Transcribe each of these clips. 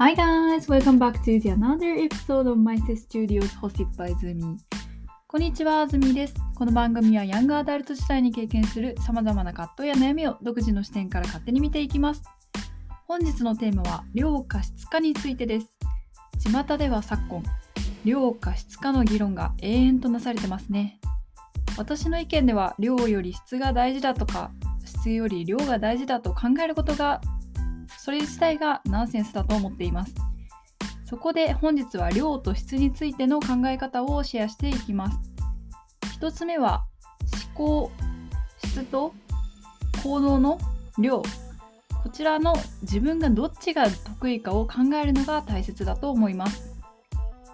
Hi guys, welcome back to the another episode of My Studios hosted by Zumi. こんにちは、ズミです。この番組はヤングアダルト時代に経験する様々な葛藤や悩みを独自の視点から勝手に見ていきます。本日のテーマは量か質かについてです。巷では昨今、量か質かの議論が永遠となされてますね。私の意見では量より質が大事だとか、質より量が大事だと考えることがそれ自体がナンセンスだと思っています。そこで本日は量と質についての考え方をシェアしていきます。1つ目は思考、質と行動の量。こちらの自分がどっちが得意かを考えるのが大切だと思います。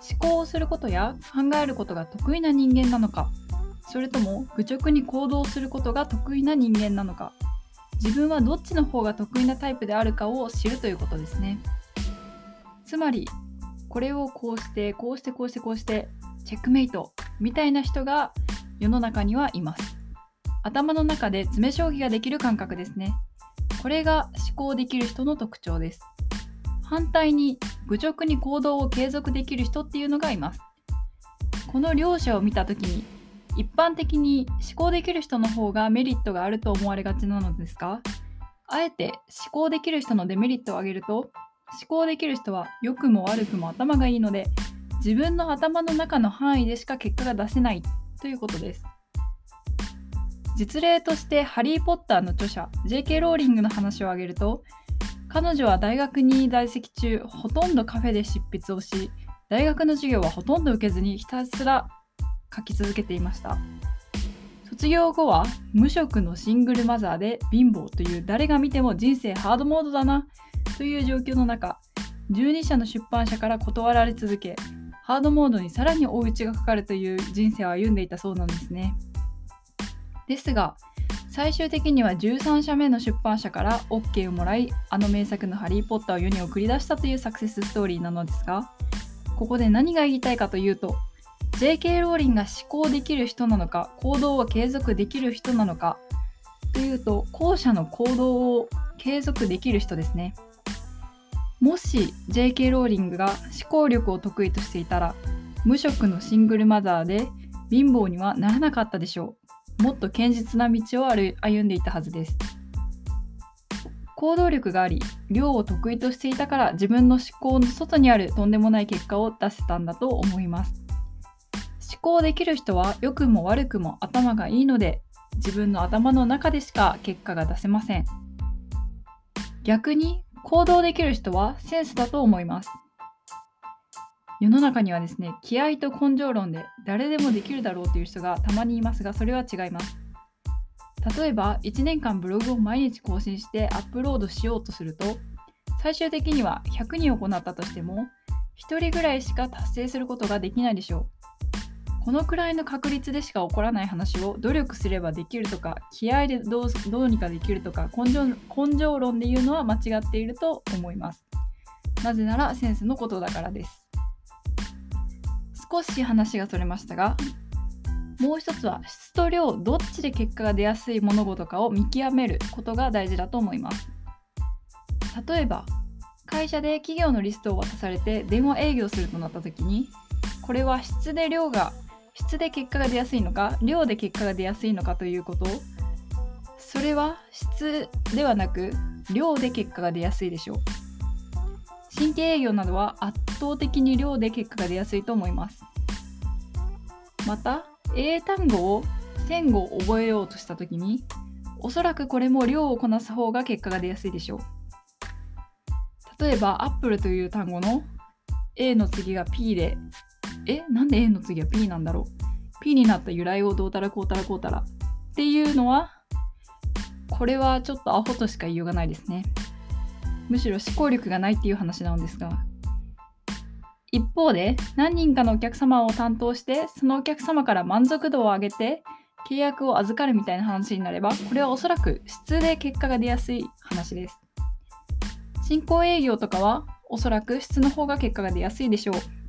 思考をすることや考えることが得意な人間なのか、それとも愚直に行動することが得意な人間なのか、自分はどっちの方が得意なタイプであるかを知るということですね。つまりこれをこうしてこうしてこうしてこうしてチェックメイトみたいな人が世の中にはいます。頭の中で詰将棋ができる感覚ですね。これが思考できる人の特徴です。反対に愚直に行動を継続できる人っていうのがいます。この両者を見た時に一般的に思考できる人の方がメリットがあると思われがちなのですがあえて思考できる人のデメリットを挙げると思考できる人は良くも悪くも頭がいいので自分の頭の中の範囲でしか結果が出せないということです実例として「ハリー・ポッター」の著者 J.K. ローリングの話を挙げると彼女は大学に在籍中ほとんどカフェで執筆をし大学の授業はほとんど受けずにひたすら書き続けていました。卒業後は無職のシングルマザーで貧乏という誰が見ても人生ハードモードだなという状況の中12社の出版社から断られ続けハードモードにさらに追い打ちがかかるという人生を歩んでいたそうなんですね。ですが最終的には13社目の出版社から OK をもらいあの名作の「ハリー・ポッター」を世に送り出したというサクセスストーリーなのですがここで何が言いたいかというと J.K. ローリンが思考できる人なのか行動は継続できる人なのかというと後者の行動を継続できる人ですねもし J.K. ローリングが思考力を得意としていたら無職のシングルマザーで貧乏にはならなかったでしょうもっと堅実な道を歩んでいたはずです行動力があり量を得意としていたから自分の思考の外にあるとんでもない結果を出せたんだと思います考できる人は良くも悪くも頭がいいので自分の頭の中でしか結果が出せません。逆に行動できる人はセンスだと思います。世の中にはですね気合と根性論で誰でもできるだろうという人がたまにいますがそれは違います。例えば1年間ブログを毎日更新してアップロードしようとすると最終的には100人行ったとしても1人ぐらいしか達成することができないでしょう。このくらいの確率でしか起こらない話を努力すればできるとか気合でどうどうにかできるとか根性根性論で言うのは間違っていると思います。なぜならセンスのことだからです。少し話がそれましたがもう一つは質と量どっちで結果が出やすい物事かを見極めることが大事だと思います。例えば会社で企業のリストを渡されて電話営業するとなった時にこれは質で量が質で結果が出やすいのか量で結果が出やすいのかということ。それは質ではなく量で結果が出やすいでしょう。神経営業などは圧倒的に量で結果が出やすいと思います。また英単語を1000語覚えようとした時におそらくこれも量をこなす方が結果が出やすいでしょう。例えば Apple という単語の A の次が P でえなんで A の次は P なんだろう？P になった由来をどうたらこうたらこうたら。っていうのはこれはちょっとアホとしか言いようがないですね。むしろ思考力がないっていう話なのですが。一方で何人かのお客様を担当してそのお客様から満足度を上げて契約を預かるみたいな話になればこれはおそらく質で結果が出やすい話です。進行営業とかはおそらく質の方が結果が出やすいでしょう。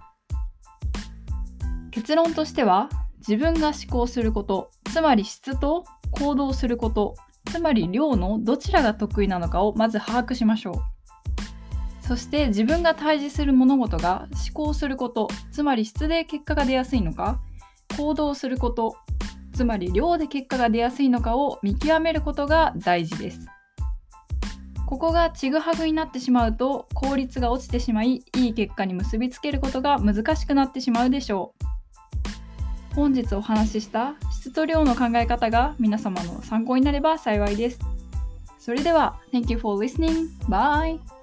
結論としては自分が思考することつまり質と行動することつまり量のどちらが得意なのかをまず把握しましょう。そして自分が対峙する物事が思考することつまり質で結果が出やすいのか行動することつまり量で結果が出やすいのかを見極めることが大事です。ここがちぐはぐになってしまうと効率が落ちてしまいいい結果に結びつけることが難しくなってしまうでしょう。本日お話しした質と量の考え方が皆様の参考になれば幸いですそれでは Thank you for listening. Bye!